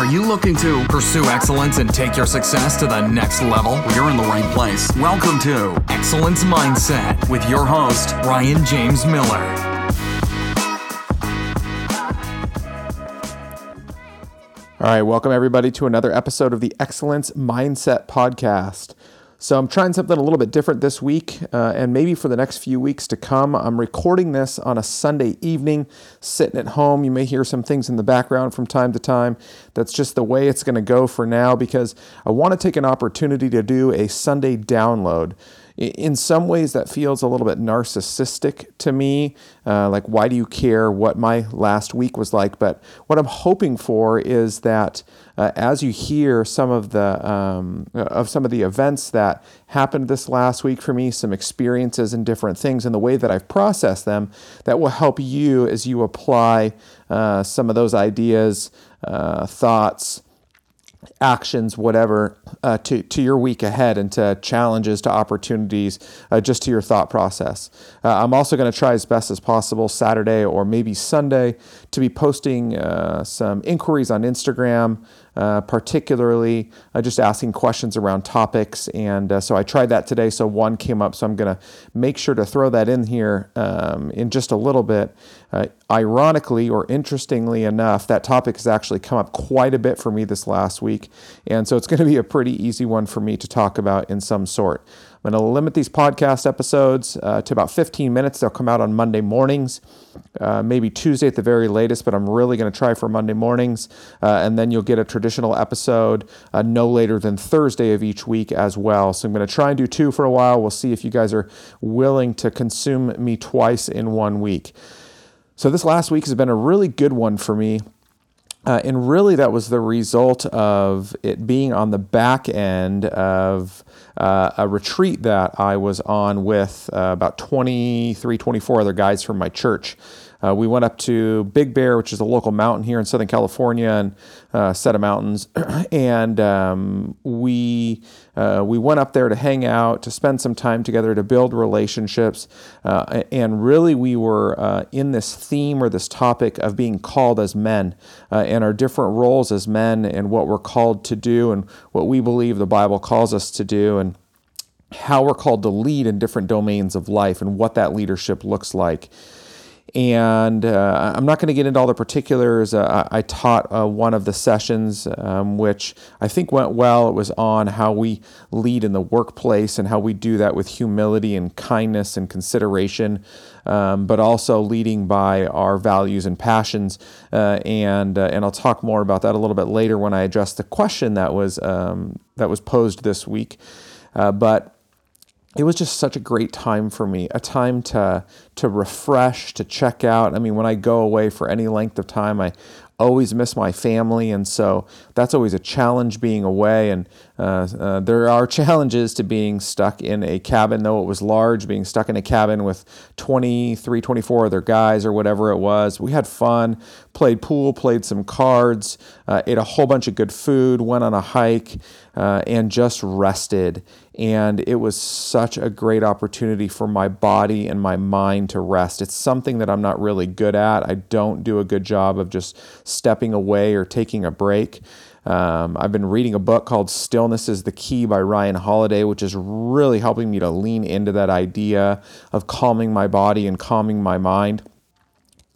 Are you looking to pursue excellence and take your success to the next level? You're in the right place. Welcome to Excellence Mindset with your host, Ryan James Miller. All right, welcome everybody to another episode of the Excellence Mindset Podcast. So, I'm trying something a little bit different this week, uh, and maybe for the next few weeks to come. I'm recording this on a Sunday evening, sitting at home. You may hear some things in the background from time to time. That's just the way it's going to go for now because I want to take an opportunity to do a Sunday download in some ways that feels a little bit narcissistic to me. Uh, like why do you care what my last week was like? But what i'm hoping for is that uh, as you hear some of the um, of some of the events that happened this last week for me some experiences and different things and the way that i've processed them that will help you as you apply uh, some of those ideas uh, thoughts actions, whatever, uh, to, to your week ahead and to challenges, to opportunities, uh, just to your thought process. Uh, I'm also going to try as best as possible Saturday or maybe Sunday to be posting uh, some inquiries on Instagram uh, particularly uh, just asking questions around topics. And uh, so I tried that today. So one came up. So I'm going to make sure to throw that in here um, in just a little bit. Uh, ironically or interestingly enough, that topic has actually come up quite a bit for me this last week. And so it's going to be a pretty easy one for me to talk about in some sort. I'm going to limit these podcast episodes uh, to about 15 minutes. They'll come out on Monday mornings, uh, maybe Tuesday at the very latest, but I'm really going to try for Monday mornings. Uh, and then you'll get a traditional episode uh, no later than Thursday of each week as well. So I'm going to try and do two for a while. We'll see if you guys are willing to consume me twice in one week. So this last week has been a really good one for me. Uh, and really, that was the result of it being on the back end of uh, a retreat that I was on with uh, about 23, 24 other guys from my church. Uh, we went up to Big Bear, which is a local mountain here in Southern California, and uh, set of mountains, and um, we uh, we went up there to hang out, to spend some time together, to build relationships, uh, and really we were uh, in this theme or this topic of being called as men uh, and our different roles as men and what we're called to do and what we believe the Bible calls us to do and how we're called to lead in different domains of life and what that leadership looks like. And uh, I'm not going to get into all the particulars. Uh, I taught uh, one of the sessions, um, which I think went well. It was on how we lead in the workplace and how we do that with humility and kindness and consideration, um, but also leading by our values and passions. Uh, and uh, and I'll talk more about that a little bit later when I address the question that was um, that was posed this week. Uh, but it was just such a great time for me, a time to to refresh, to check out. I mean, when I go away for any length of time, I always miss my family, and so that's always a challenge being away. And uh, uh, there are challenges to being stuck in a cabin, though it was large, being stuck in a cabin with 23, 24 other guys or whatever it was. We had fun, played pool, played some cards, uh, ate a whole bunch of good food, went on a hike, uh, and just rested. And it was such a great opportunity for my body and my mind to rest. It's something that I'm not really good at. I don't do a good job of just stepping away or taking a break. Um, I've been reading a book called Stillness is the Key by Ryan Holiday, which is really helping me to lean into that idea of calming my body and calming my mind.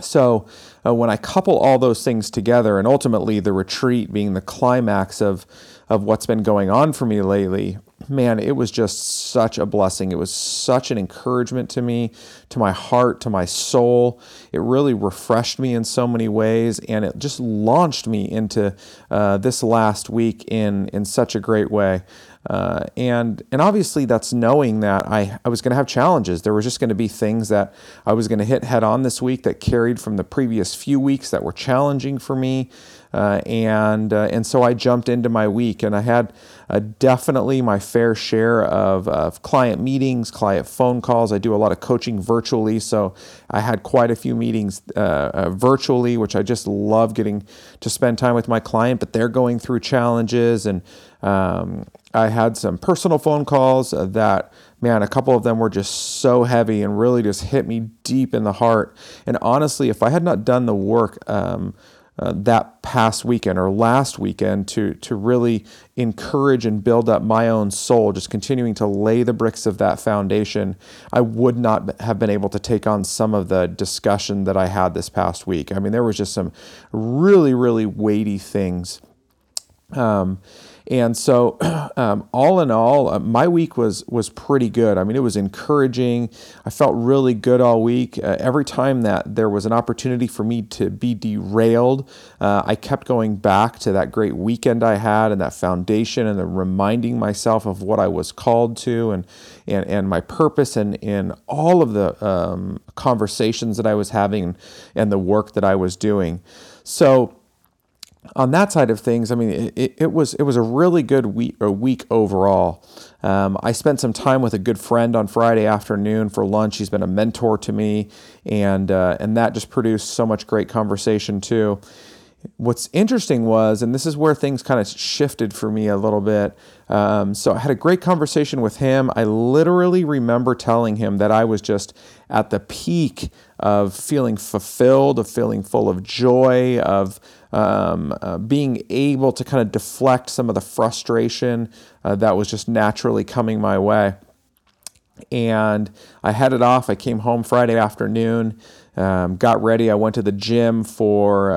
So, uh, when I couple all those things together, and ultimately the retreat being the climax of, of what's been going on for me lately, man, it was just such a blessing. It was such an encouragement to me, to my heart, to my soul. It really refreshed me in so many ways, and it just launched me into uh, this last week in in such a great way. Uh, and and obviously that's knowing that I, I was going to have challenges. There was just going to be things that I was going to hit head on this week that carried from the previous few weeks that were challenging for me. Uh, and uh, and so I jumped into my week, and I had uh, definitely my fair share of, of client meetings, client phone calls. I do a lot of coaching virtually, so I had quite a few meetings uh, uh, virtually, which I just love getting to spend time with my client. But they're going through challenges, and um, I had some personal phone calls that man, a couple of them were just so heavy and really just hit me deep in the heart. And honestly, if I had not done the work um, uh, that past weekend or last weekend to to really encourage and build up my own soul, just continuing to lay the bricks of that foundation, I would not have been able to take on some of the discussion that I had this past week. I mean, there was just some really, really weighty things. Um, and so, um, all in all, uh, my week was was pretty good. I mean, it was encouraging. I felt really good all week. Uh, every time that there was an opportunity for me to be derailed, uh, I kept going back to that great weekend I had and that foundation, and the reminding myself of what I was called to and and and my purpose and in all of the um, conversations that I was having and the work that I was doing. So on that side of things, I mean, it, it was it was a really good week, a week overall. Um, I spent some time with a good friend on Friday afternoon for lunch. He's been a mentor to me, and uh, and that just produced so much great conversation too. What's interesting was, and this is where things kind of shifted for me a little bit. Um, so I had a great conversation with him. I literally remember telling him that I was just at the peak of feeling fulfilled, of feeling full of joy, of um, uh, being able to kind of deflect some of the frustration uh, that was just naturally coming my way. And I headed off. I came home Friday afternoon, um, got ready. I went to the gym for.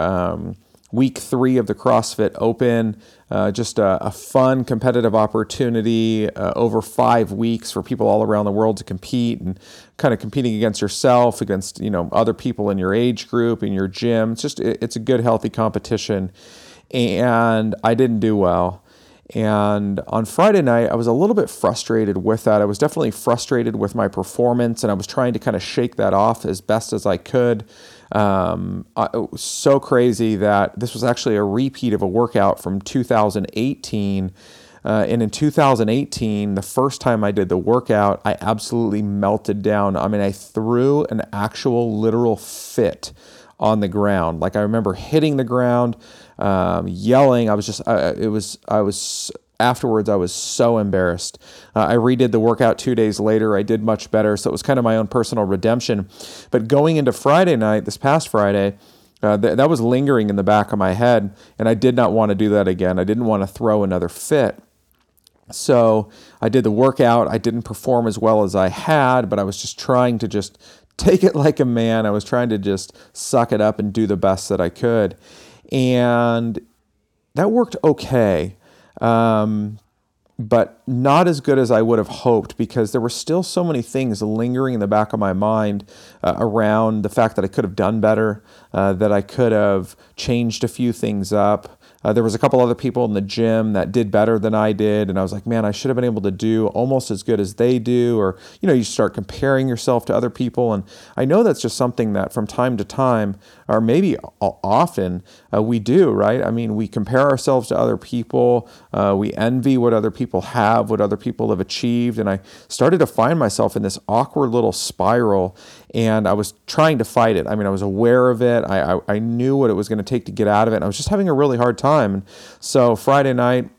Week three of the CrossFit Open. Uh, just a, a, fun competitive opportunity uh, over five weeks for people all around the world to compete and kind of competing against yourself, against you know other people in your age group in your gym. It's just it's a good healthy competition, and I didn't do well. And on Friday night, I was a little bit frustrated with that. I was definitely frustrated with my performance, and I was trying to kind of shake that off as best as I could. Um, it was so crazy that this was actually a repeat of a workout from 2018. Uh, and in 2018, the first time I did the workout, I absolutely melted down. I mean, I threw an actual literal fit on the ground. Like I remember hitting the ground, um, yelling. I was just, uh, it was, I was afterwards i was so embarrassed. Uh, i redid the workout two days later. I did much better. So it was kind of my own personal redemption. But going into friday night this past friday uh, th- that was lingering in the back of my head and i did not want to do that again. I didn't want to throw another fit. So i did the workout. I didn't perform as well as i had but i was just trying to just take it like a man. I was trying to just suck it up and do the best that i could and that worked okay. Um, but not as good as I would have hoped because there were still so many things lingering in the back of my mind uh, around the fact that I could have done better, uh, that I could have changed a few things up, uh, there was a couple other people in the gym that did better than I did, and I was like, man, I should have been able to do almost as good as they do. Or you know, you start comparing yourself to other people, and I know that's just something that from time to time, or maybe often, uh, we do. Right? I mean, we compare ourselves to other people. Uh, we envy what other people have, what other people have achieved, and I started to find myself in this awkward little spiral and I was trying to fight it. I mean, I was aware of it. I, I, I knew what it was going to take to get out of it. I was just having a really hard time. And so Friday night,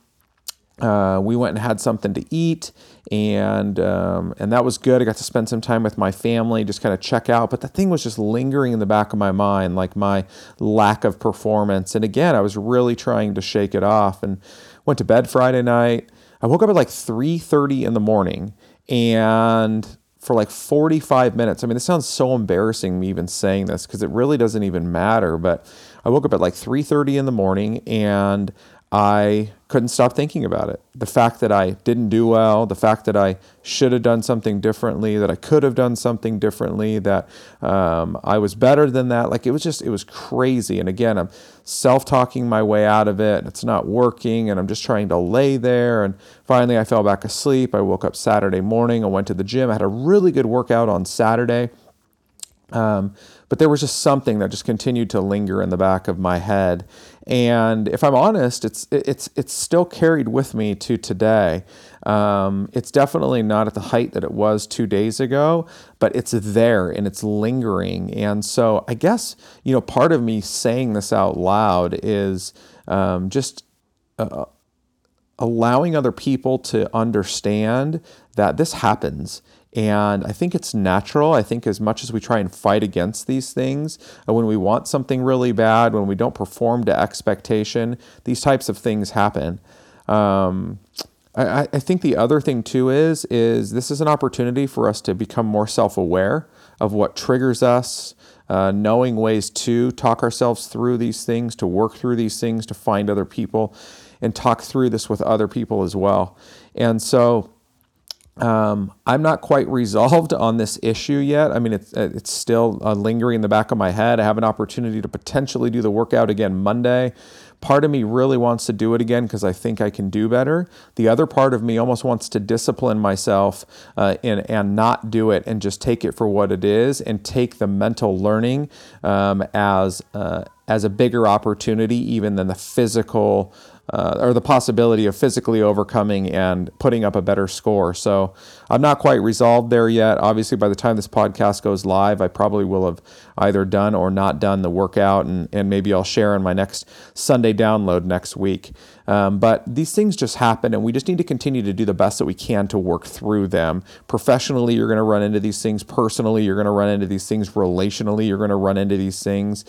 uh, we went and had something to eat, and um, and that was good. I got to spend some time with my family, just kind of check out. But the thing was just lingering in the back of my mind, like my lack of performance. And again, I was really trying to shake it off. And went to bed Friday night. I woke up at like 3:30 in the morning, and for like 45 minutes. I mean, this sounds so embarrassing me even saying this because it really doesn't even matter, but I woke up at like 3:30 in the morning and I couldn't stop thinking about it. The fact that I didn't do well, the fact that I should have done something differently, that I could have done something differently, that um, I was better than that. Like it was just, it was crazy. And again, I'm self talking my way out of it. It's not working. And I'm just trying to lay there. And finally, I fell back asleep. I woke up Saturday morning. I went to the gym. I had a really good workout on Saturday. Um, but there was just something that just continued to linger in the back of my head. And if I'm honest, it's it's it's still carried with me to today. Um, it's definitely not at the height that it was two days ago, but it's there and it's lingering. And so I guess you know part of me saying this out loud is um, just. Uh, allowing other people to understand that this happens And I think it's natural. I think as much as we try and fight against these things, uh, when we want something really bad, when we don't perform to expectation, these types of things happen. Um, I, I think the other thing too is is this is an opportunity for us to become more self-aware of what triggers us, uh, knowing ways to talk ourselves through these things, to work through these things, to find other people, and talk through this with other people as well. And so um, I'm not quite resolved on this issue yet. I mean, it's, it's still uh, lingering in the back of my head. I have an opportunity to potentially do the workout again Monday. Part of me really wants to do it again because I think I can do better. The other part of me almost wants to discipline myself uh, and, and not do it and just take it for what it is and take the mental learning um, as, uh, as a bigger opportunity even than the physical uh, or the possibility of physically overcoming and putting up a better score. So I'm not quite resolved there yet. Obviously, by the time this podcast goes live, I probably will have either done or not done the workout, and, and maybe I'll share in my next Sunday download next week. Um, but these things just happen, and we just need to continue to do the best that we can to work through them. Professionally, you're going to run into these things. Personally, you're going to run into these things. Relationally, you're going to run into these things.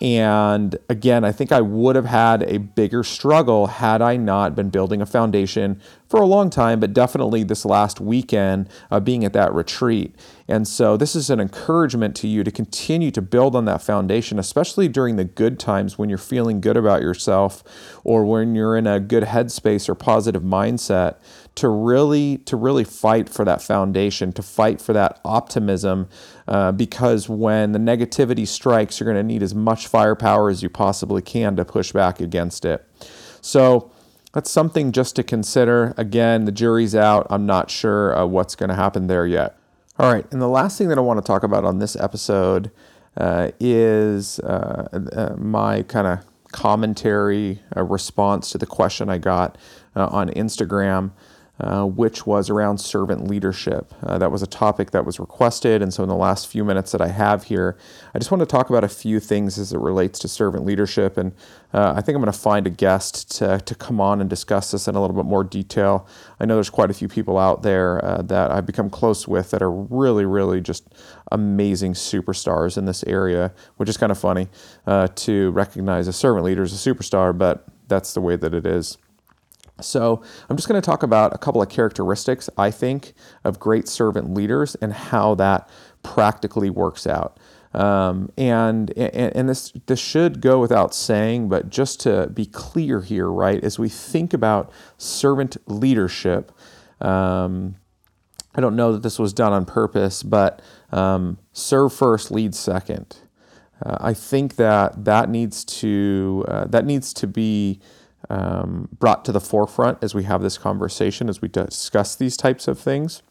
And again, I think I would have had a bigger struggle had I not been building a foundation for a long time, but definitely this last weekend uh, being at that retreat. And so, this is an encouragement to you to continue to build on that foundation, especially during the good times when you're feeling good about yourself or when you're in a good headspace or positive mindset to really to really fight for that foundation to fight for that optimism uh, because when the negativity strikes you're going to need as much firepower as you possibly can to push back against it. So that's something just to consider. Again the jury's out. I'm not sure uh, what's going to happen there yet. All right and the last thing that i want to talk about on this episode uh, is uh, uh, my kind of commentary response to the question i got on instagram uh, which was around servant leadership. Uh, that was a topic that was requested, and so in the last few minutes that I have here, I just want to talk about a few things as it relates to servant leadership. And uh, I think I'm going to find a guest to, to come on and discuss this in a little bit more detail. I know there's quite a few people out there uh, that I've become close with that are really, really just amazing superstars in this area, which is kind of funny uh, to recognize a servant leader as a superstar, but that's the way that it is. So, I'm just going to talk about a couple of characteristics, I think, of great servant leaders and how that practically works out. Um, and and, and this, this should go without saying, but just to be clear here, right, as we think about servant leadership, um, I don't know that this was done on purpose, but um, serve first, lead second. Uh, I think that that needs to uh, that needs to be um, brought to the forefront as we have this conversation, as we discuss these types of things.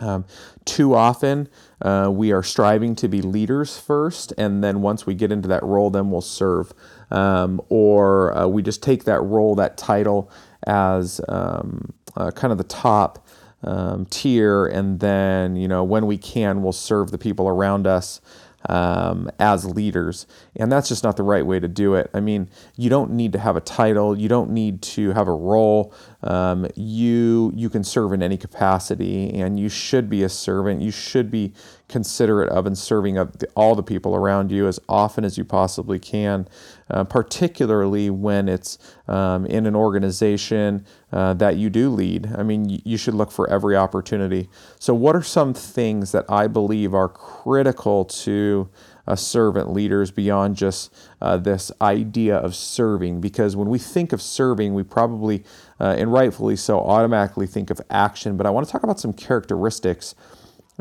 Um, too often, uh, we are striving to be leaders first, and then once we get into that role, then we'll serve. Um, or uh, we just take that role, that title, as um, uh, kind of the top um, tier, and then, you know, when we can, we'll serve the people around us um, as leaders. And that's just not the right way to do it. I mean, you don't need to have a title, you don't need to have a role. Um, you, you can serve in any capacity, and you should be a servant. You should be considerate of and serving of the, all the people around you as often as you possibly can, uh, particularly when it's um, in an organization uh, that you do lead. I mean, you, you should look for every opportunity. So, what are some things that I believe are critical to uh, servant leaders beyond just uh, this idea of serving. Because when we think of serving, we probably, uh, and rightfully so, automatically think of action. But I want to talk about some characteristics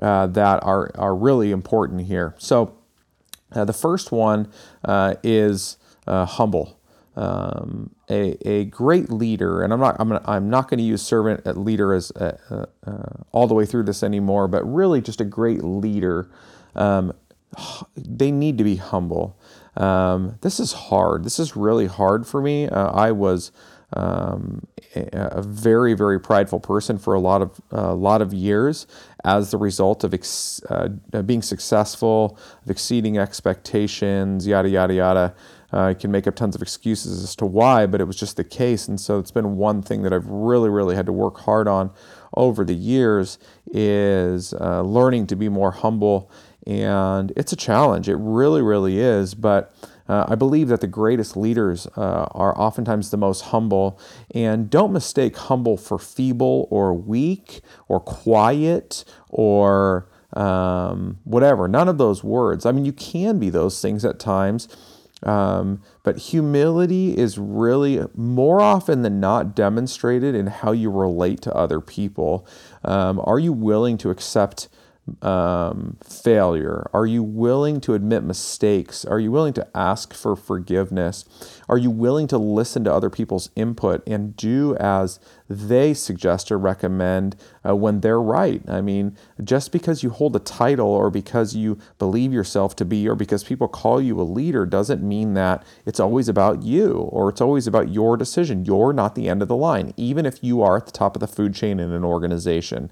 uh, that are, are really important here. So, uh, the first one uh, is uh, humble. Um, a, a great leader, and I'm not I'm, gonna, I'm not going to use servant uh, leader as all the way through this anymore, but really just a great leader. Um, they need to be humble. Um, this is hard. This is really hard for me. I was um, a very very prideful person for a lot of a lot of years as the result of ex, uh, being successful, of exceeding expectations, yada yada yada. Uh, I can make up tons of excuses as to why, but it was just the case. And so it's been one thing that I've really, really had to work hard on over the years is uh, learning to be more humble. And it's a challenge. It really, really is. But uh, I believe that the greatest leaders uh, are oftentimes the most humble. And don't mistake humble for feeble or weak or quiet or um, whatever. None of those words. I mean, you can be those things at times. Um, but humility is really more often than not demonstrated in how you relate to other people. Um, are you willing to accept um, failure? Are you willing to admit mistakes? Are you willing to ask for forgiveness? Are you willing to listen to other people's input and do as they suggest or recommend uh, when they're right? I mean, just because you hold a title or because you believe yourself to be or because people call you a leader doesn't mean that it's always about you or it's always about your decision. You're not the end of the line, even if you are at the top of the food chain in an organization.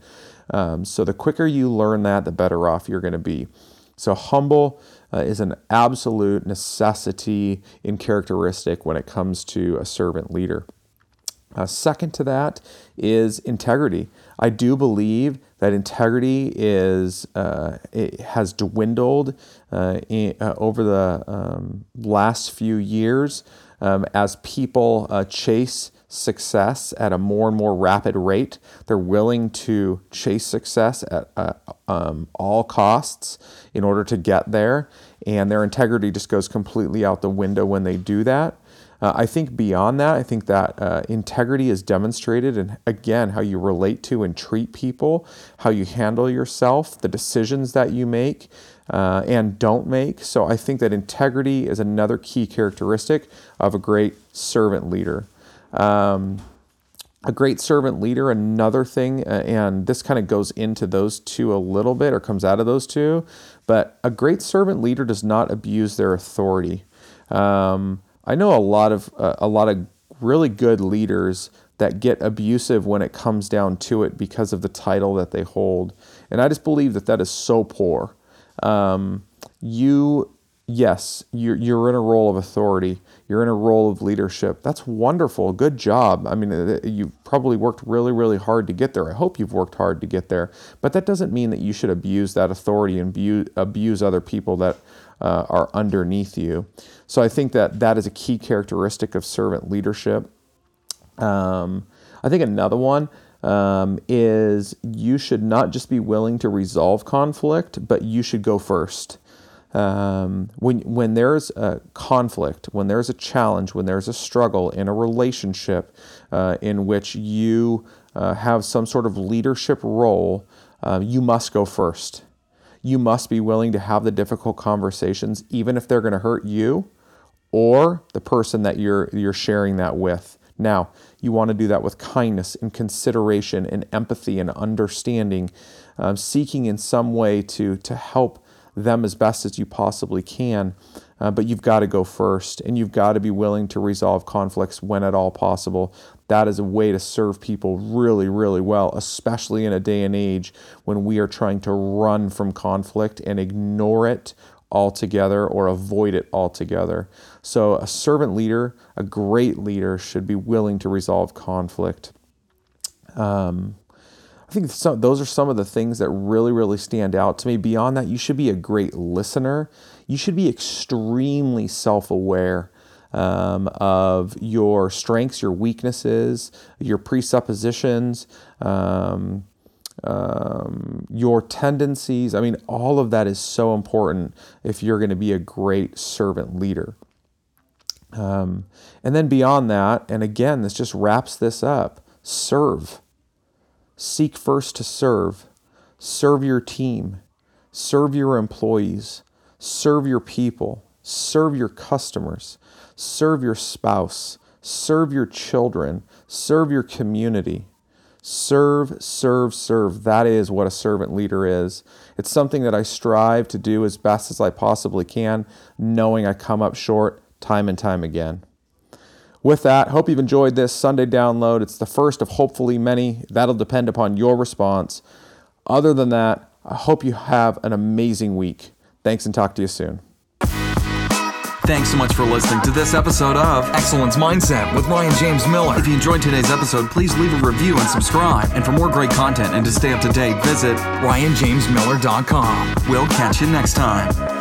Um, so the quicker you learn that, the better off you're going to be. So humble uh, is an absolute necessity in characteristic when it comes to a servant leader. Uh, second to that is integrity. I do believe that integrity is uh, it has dwindled uh, in, uh, over the um, last few years um, as people uh, chase success at a more and more rapid rate. They're willing to chase success at uh, um, all costs in order to get there, and their integrity just goes completely out the window when they do that. Uh, I think beyond that, I think that uh, integrity is demonstrated in, again, how you relate to and treat people, how you handle yourself, the decisions that you make uh, and don't make. So I think that integrity is another key characteristic of a great servant leader. Um, a great servant leader, another thing, uh, and this kind of goes into those two a little bit or comes out of those two, but a great servant leader does not abuse their authority. Um, I know a lot of uh, a lot of really good leaders that get abusive when it comes down to it because of the title that they hold, and I just believe that that is so poor. Um, you yes, you're, you're in a role of authority, you're in a role of leadership. That's wonderful. Good job. I mean, uh, you've probably worked really, really hard to get there. I hope you've worked hard to get there. But that doesn't mean that you should abuse that authority and abuse, abuse other people that uh, are underneath you. So I think that that is a key characteristic of servant leadership. Um, I think another one um, is you should not just be willing to resolve conflict, but you should go first um, when when there's a conflict, when there's a challenge, when there's a struggle in a relationship uh, in which you uh, have some sort of leadership role, uh, you must go first. You must be willing to have the difficult conversations, even if they're going to hurt you or the person that you're you're sharing that with. Now, you want to do that with kindness and consideration and empathy and understanding, um, seeking in some way to to help them as best as you possibly can. Uh, but you've got to go first and you've got to be willing to resolve conflicts when at all possible. That is a way to serve people really, really well, especially in a day and age when we are trying to run from conflict and ignore it altogether or avoid it altogether. So, a servant leader, a great leader, should be willing to resolve conflict. Um, I think some, those are some of the things that really, really stand out to me. Beyond that, you should be a great listener. You should be extremely self aware um, of your strengths, your weaknesses, your presuppositions, um, um, your tendencies. I mean, all of that is so important if you're going to be a great servant leader. Um, and then beyond that, and again, this just wraps this up serve. Seek first to serve. Serve your team. Serve your employees. Serve your people. Serve your customers. Serve your spouse. Serve your children. Serve your community. Serve, serve, serve. That is what a servant leader is. It's something that I strive to do as best as I possibly can, knowing I come up short time and time again. With that, hope you've enjoyed this Sunday download. It's the first of hopefully many. That'll depend upon your response. Other than that, I hope you have an amazing week. Thanks and talk to you soon. Thanks so much for listening to this episode of Excellence Mindset with Ryan James Miller. If you enjoyed today's episode, please leave a review and subscribe. And for more great content and to stay up to date, visit ryanjamesmiller.com. We'll catch you next time.